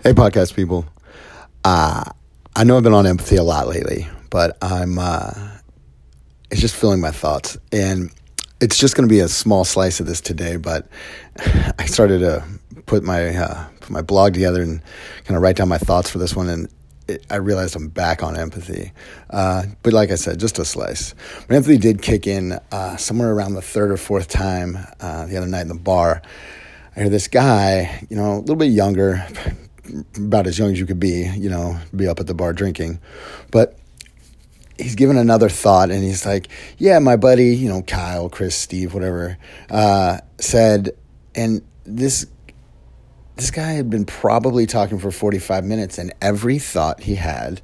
Hey, podcast people. Uh, I know I've been on empathy a lot lately, but I'm, uh, it's just filling my thoughts. And it's just going to be a small slice of this today, but I started to put my, uh, put my blog together and kind of write down my thoughts for this one. And it, I realized I'm back on empathy. Uh, but like I said, just a slice. But empathy did kick in uh, somewhere around the third or fourth time uh, the other night in the bar. I hear this guy, you know, a little bit younger, about as young as you could be, you know, be up at the bar drinking. But he's given another thought and he's like, Yeah, my buddy, you know, Kyle, Chris, Steve, whatever, uh, said, and this this guy had been probably talking for 45 minutes and every thought he had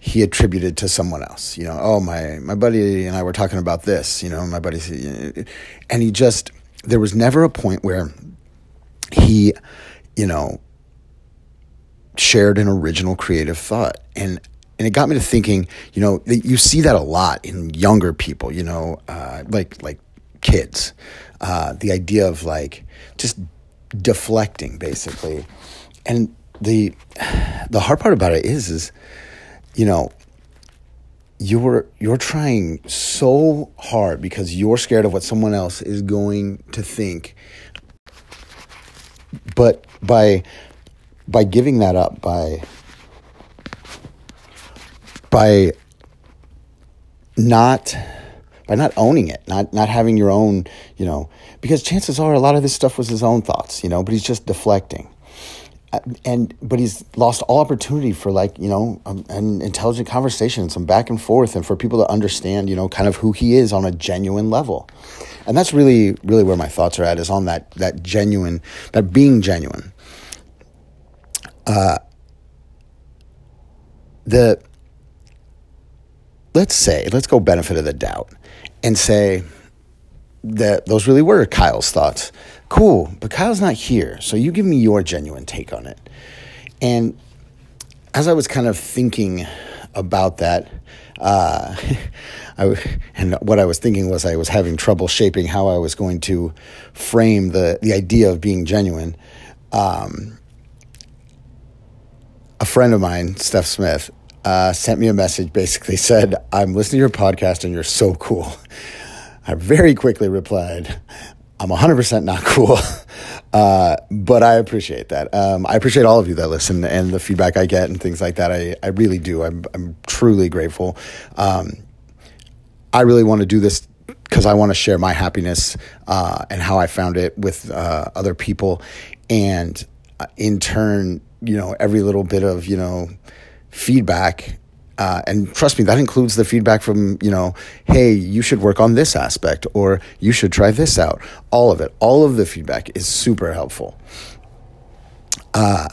he attributed to someone else you know oh my my buddy and i were talking about this you know my buddy and he just there was never a point where he you know shared an original creative thought. And and it got me to thinking, you know, you see that a lot in younger people, you know, uh, like like kids. Uh, the idea of like just deflecting, basically. And the the hard part about it is, is you know, you're you're trying so hard because you're scared of what someone else is going to think. But by by giving that up, by by not by not owning it, not not having your own, you know, because chances are a lot of this stuff was his own thoughts, you know, but he's just deflecting. Uh, and but he's lost all opportunity for like you know um, an intelligent conversation, some back and forth, and for people to understand you know kind of who he is on a genuine level, and that's really really where my thoughts are at is on that that genuine that being genuine, the let's say let's go benefit of the doubt and say that those really were Kyle's thoughts. Cool, but Kyle's not here, so you give me your genuine take on it. And as I was kind of thinking about that, uh, I, and what I was thinking was I was having trouble shaping how I was going to frame the the idea of being genuine. Um, a friend of mine, Steph Smith, uh, sent me a message. Basically, said, "I'm listening to your podcast, and you're so cool." I very quickly replied, "I'm 100 percent not cool." Uh, but I appreciate that. Um, I appreciate all of you that listen and the feedback I get and things like that. I, I really do. I'm, I'm truly grateful. Um, I really want to do this because I want to share my happiness uh, and how I found it with uh, other people. And uh, in turn, you know, every little bit of, you know, feedback uh, and trust me, that includes the feedback from, you know, hey, you should work on this aspect or you should try this out. All of it, all of the feedback is super helpful. Uh,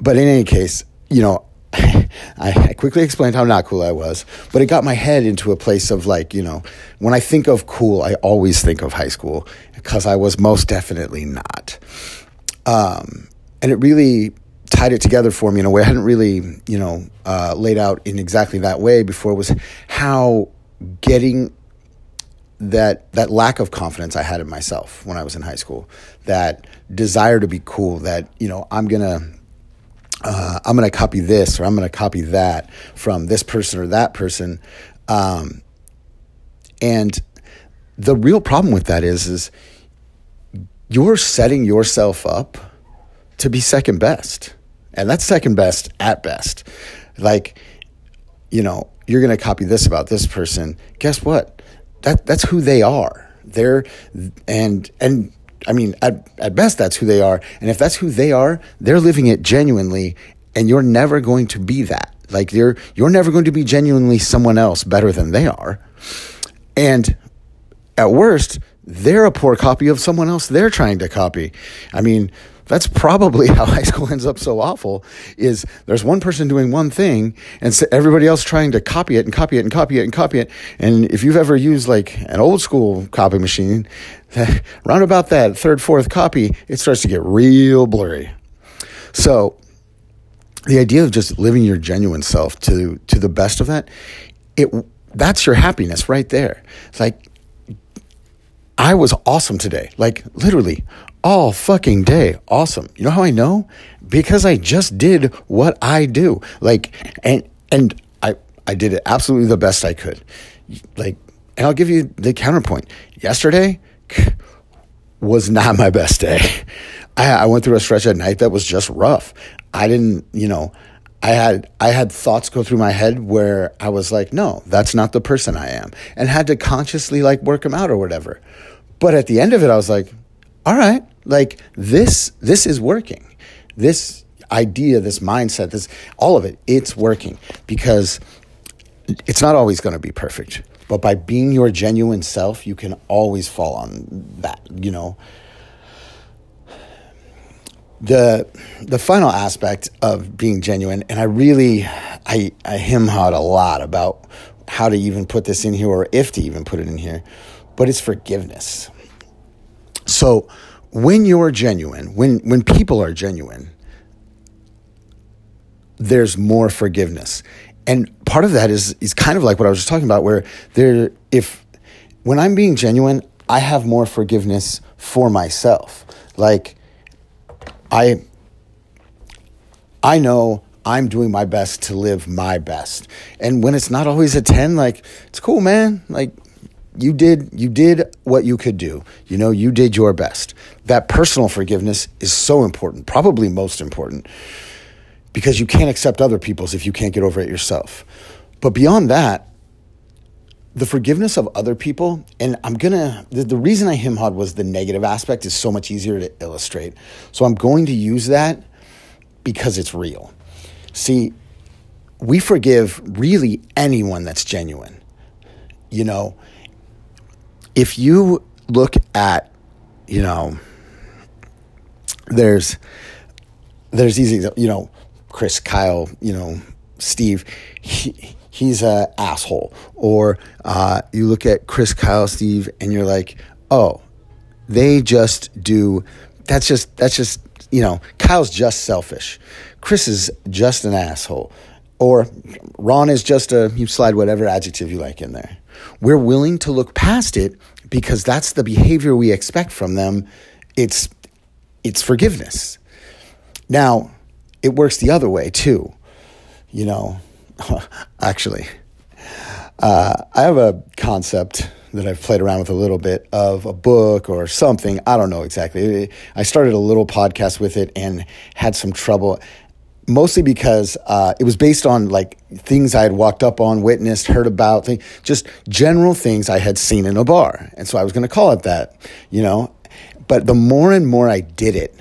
but in any case, you know, I quickly explained how not cool I was, but it got my head into a place of like, you know, when I think of cool, I always think of high school because I was most definitely not. Um, and it really tied it together for me in a way I hadn't really, you know, uh, laid out in exactly that way before was how getting that that lack of confidence I had in myself when I was in high school, that desire to be cool, that you know I'm gonna uh, I'm gonna copy this or I'm gonna copy that from this person or that person, um, and the real problem with that is is you're setting yourself up to be second best. And that's second best at best. Like, you know, you're going to copy this about this person. Guess what? That that's who they are. They're and and I mean, at at best that's who they are. And if that's who they are, they're living it genuinely and you're never going to be that. Like you're you're never going to be genuinely someone else better than they are. And at worst, they're a poor copy of someone else they're trying to copy. I mean, that's probably how high school ends up so awful is there's one person doing one thing and everybody else trying to copy it and copy it and copy it and copy it and if you've ever used like an old school copy machine round about that third fourth copy it starts to get real blurry so the idea of just living your genuine self to to the best of that it that's your happiness right there it's like I was awesome today. Like literally all fucking day. Awesome. You know how I know? Because I just did what I do. Like, and, and I, I did it absolutely the best I could. Like, and I'll give you the counterpoint. Yesterday was not my best day. I, I went through a stretch at night that was just rough. I didn't, you know, I had I had thoughts go through my head where I was like, no, that's not the person I am, and had to consciously like work them out or whatever. But at the end of it, I was like, all right, like this this is working. This idea, this mindset, this all of it, it's working because it's not always going to be perfect. But by being your genuine self, you can always fall on that, you know the the final aspect of being genuine, and I really I I him hawed a lot about how to even put this in here or if to even put it in here, but it's forgiveness. So when you're genuine, when when people are genuine, there's more forgiveness. And part of that is is kind of like what I was just talking about, where there if when I'm being genuine, I have more forgiveness for myself. Like I I know I'm doing my best to live my best. And when it's not always a 10, like it's cool, man. Like you did you did what you could do. You know, you did your best. That personal forgiveness is so important, probably most important. Because you can't accept other people's if you can't get over it yourself. But beyond that, the forgiveness of other people, and I'm gonna, the, the reason I him hawed was the negative aspect is so much easier to illustrate. So I'm going to use that because it's real. See, we forgive really anyone that's genuine. You know, if you look at, you know, there's, there's easy, you know, Chris, Kyle, you know, Steve, he, he's a asshole. Or uh, you look at Chris, Kyle, Steve, and you're like, oh, they just do. That's just that's just you know Kyle's just selfish. Chris is just an asshole. Or Ron is just a you slide whatever adjective you like in there. We're willing to look past it because that's the behavior we expect from them. It's it's forgiveness. Now, it works the other way too. You know, actually. Uh, I have a concept that I've played around with a little bit of a book or something. I don't know exactly. I started a little podcast with it and had some trouble, mostly because uh, it was based on like things I had walked up on, witnessed, heard about, just general things I had seen in a bar. And so I was going to call it that, you know. But the more and more I did it,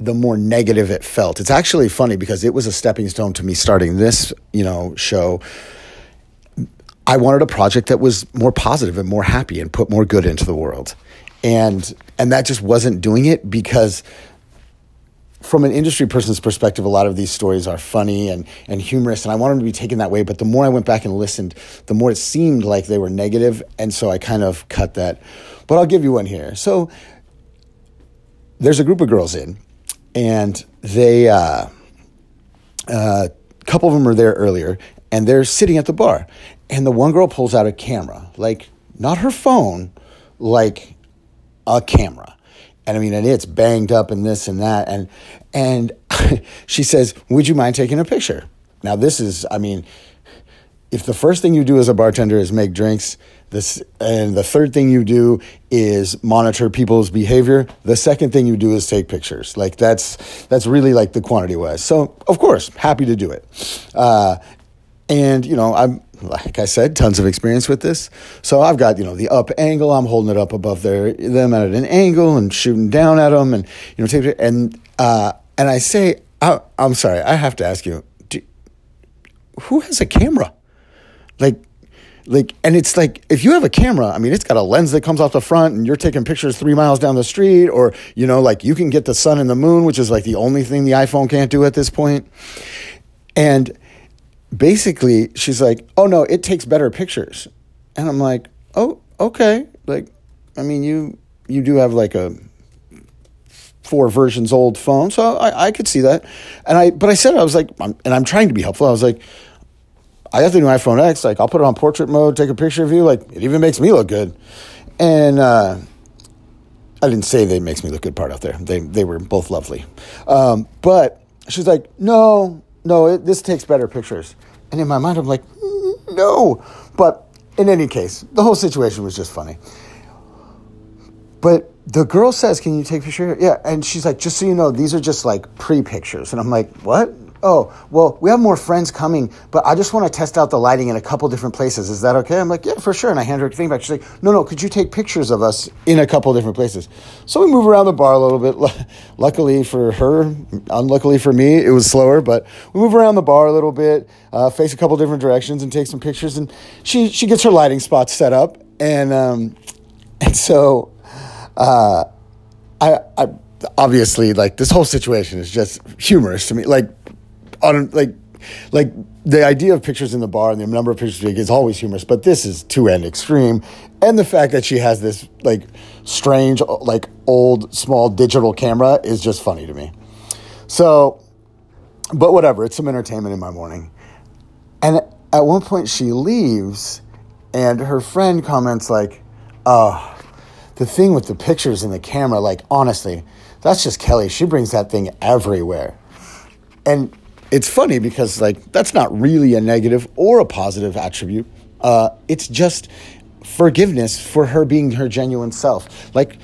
the more negative it felt. It's actually funny because it was a stepping stone to me starting this, you know, show. I wanted a project that was more positive and more happy and put more good into the world. And and that just wasn't doing it because from an industry person's perspective, a lot of these stories are funny and, and humorous, and I wanted them to be taken that way. But the more I went back and listened, the more it seemed like they were negative, and so I kind of cut that. But I'll give you one here. So there's a group of girls in, and they uh, a uh, couple of them are there earlier, and they're sitting at the bar, and the one girl pulls out a camera, like not her phone, like a camera. And I mean, and it's banged up and this and that. And, and she says, Would you mind taking a picture? Now, this is, I mean, if the first thing you do as a bartender is make drinks, this, and the third thing you do is monitor people's behavior. The second thing you do is take pictures. Like that's that's really like the quantity wise. So of course, happy to do it. Uh, and you know, I'm like I said, tons of experience with this. So I've got you know the up angle. I'm holding it up above their them at an angle and shooting down at them, and you know take and uh, and I say, I, am sorry, I have to ask you, do, who has a camera? Like like and it's like if you have a camera i mean it's got a lens that comes off the front and you're taking pictures three miles down the street or you know like you can get the sun and the moon which is like the only thing the iphone can't do at this point and basically she's like oh no it takes better pictures and i'm like oh okay like i mean you you do have like a four versions old phone so i, I could see that and i but i said i was like I'm, and i'm trying to be helpful i was like I got the new iPhone X. Like, I'll put it on portrait mode, take a picture of you. Like, it even makes me look good. And uh, I didn't say they makes me look good part out there. They they were both lovely, um, but she's like, no, no, it, this takes better pictures. And in my mind, I'm like, no. But in any case, the whole situation was just funny. But the girl says, "Can you take a picture?" Yeah, and she's like, "Just so you know, these are just like pre-pictures." And I'm like, "What?" Oh, well, we have more friends coming, but I just want to test out the lighting in a couple different places. Is that okay? I'm like, yeah, for sure. And I hand her a thing back. She's like, no, no, could you take pictures of us in a couple different places? So we move around the bar a little bit. Luckily for her, unluckily for me, it was slower, but we move around the bar a little bit, uh, face a couple different directions, and take some pictures. And she she gets her lighting spots set up, and um, and so. Uh, I, I obviously like this whole situation is just humorous to me. Like on like like the idea of pictures in the bar and the number of pictures is always humorous, but this is two end extreme. And the fact that she has this like strange, uh, like old small digital camera is just funny to me. So, but whatever, it's some entertainment in my morning. And at one point she leaves and her friend comments like, oh, the thing with the pictures in the camera, like honestly, that's just Kelly. She brings that thing everywhere. And it's funny because like that's not really a negative or a positive attribute. Uh, it's just forgiveness for her being her genuine self. Like,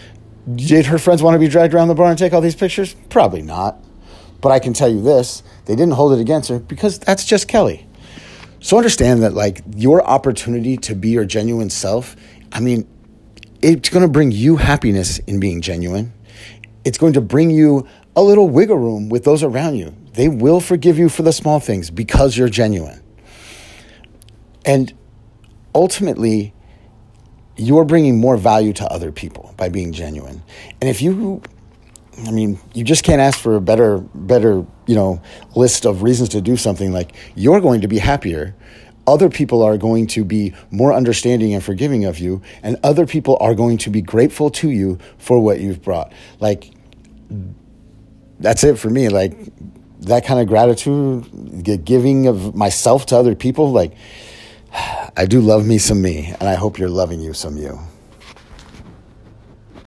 did her friends want to be dragged around the bar and take all these pictures? Probably not. But I can tell you this: they didn't hold it against her because that's just Kelly. So understand that like your opportunity to be your genuine self. I mean, it's going to bring you happiness in being genuine. It's going to bring you a little wiggle room with those around you. They will forgive you for the small things because you're genuine. And ultimately, you're bringing more value to other people by being genuine. And if you, I mean, you just can't ask for a better, better, you know, list of reasons to do something. Like you're going to be happier. Other people are going to be more understanding and forgiving of you, and other people are going to be grateful to you for what you've brought. Like, that's it for me. Like, that kind of gratitude, giving of myself to other people, like I do love me some me, and I hope you're loving you some you.